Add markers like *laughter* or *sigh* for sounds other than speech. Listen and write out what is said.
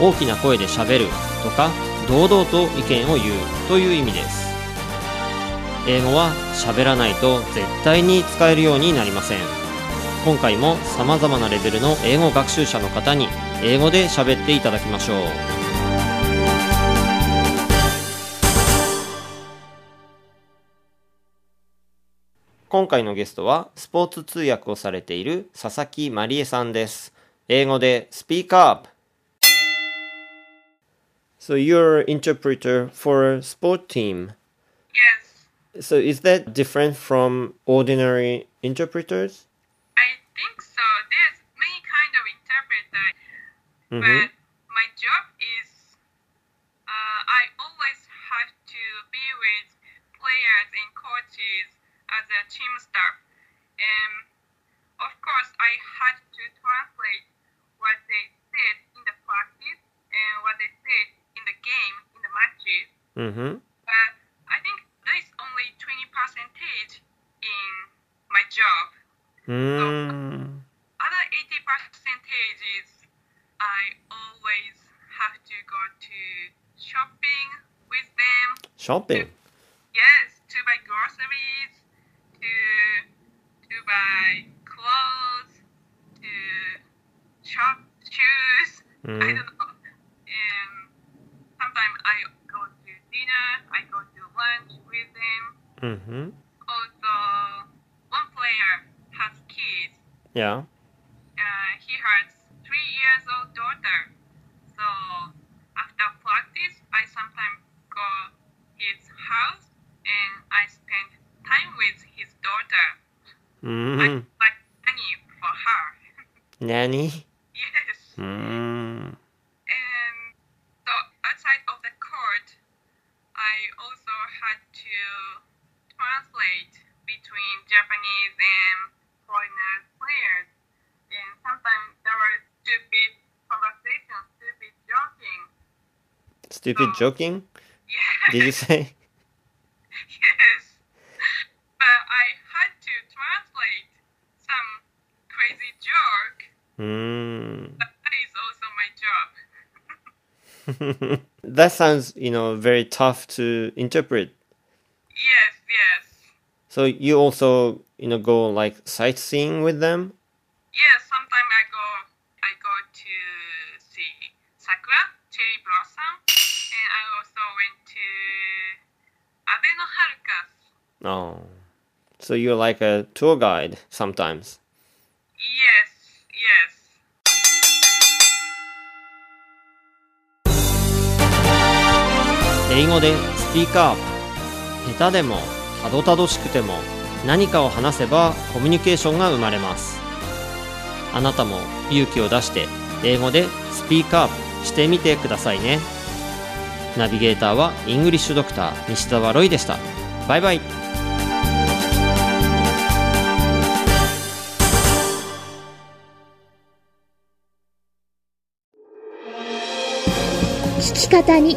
大きな声で喋るとか堂々と意見を言うという意味です。英語は喋らないと絶対に使えるようになりません。今回も様々なレベルの英語学習者の方に英語で喋っていただきましょう。今回のゲストはスポーツ通訳をされている佐々木まりえさんです。英語でスピーカーアップ。So you're interpreter for a sport team. Yes, So is that different from ordinary interpreters? I think so. There's many kind of interpreter, Mhm. but my job is uh, I always have to be with players and coaches as a team staff, and of course I had to translate what they said in the practice and what they said in the game in the matches. Mm-hmm. But I think there is only 20 percentage in my job. Mm. other 80 percentage is I always have to go to shopping with them. Shopping. Yes, to buy groceries, to to buy clothes, to shop shoes. I Mm. don't know. And sometimes I go to dinner. I go to lunch with them. Mm-hmm. Also, one player has kids. Yeah. uh, he has three years old daughter. So after practice, I sometimes go his house and I spend time with his daughter. Mm. Like nanny for her. *laughs* Nanny. yes. Mm. And so outside of the I also had to translate between Japanese and foreigner players. And sometimes there were stupid conversations, stupid joking. Stupid joking? Yes. Did you say? *laughs* yes. But I had to translate some crazy joke. Mm. But that is also my job. *laughs* that sounds, you know, very tough to interpret. Yes, yes. So you also, you know, go like sightseeing with them? Yes, sometimes I go I go to see sakura, cherry blossom, and I also went to Abeno Harukas. Oh. So you're like a tour guide sometimes. Yes. 英語でスピーカー下手でもたどたどしくても何かを話せばコミュニケーションが生まれます。あなたも勇気を出して英語でスピーカーしてみてくださいね。ナビゲーターはイングリッシュドクター西澤ロイでした。バイバイ。聞き方に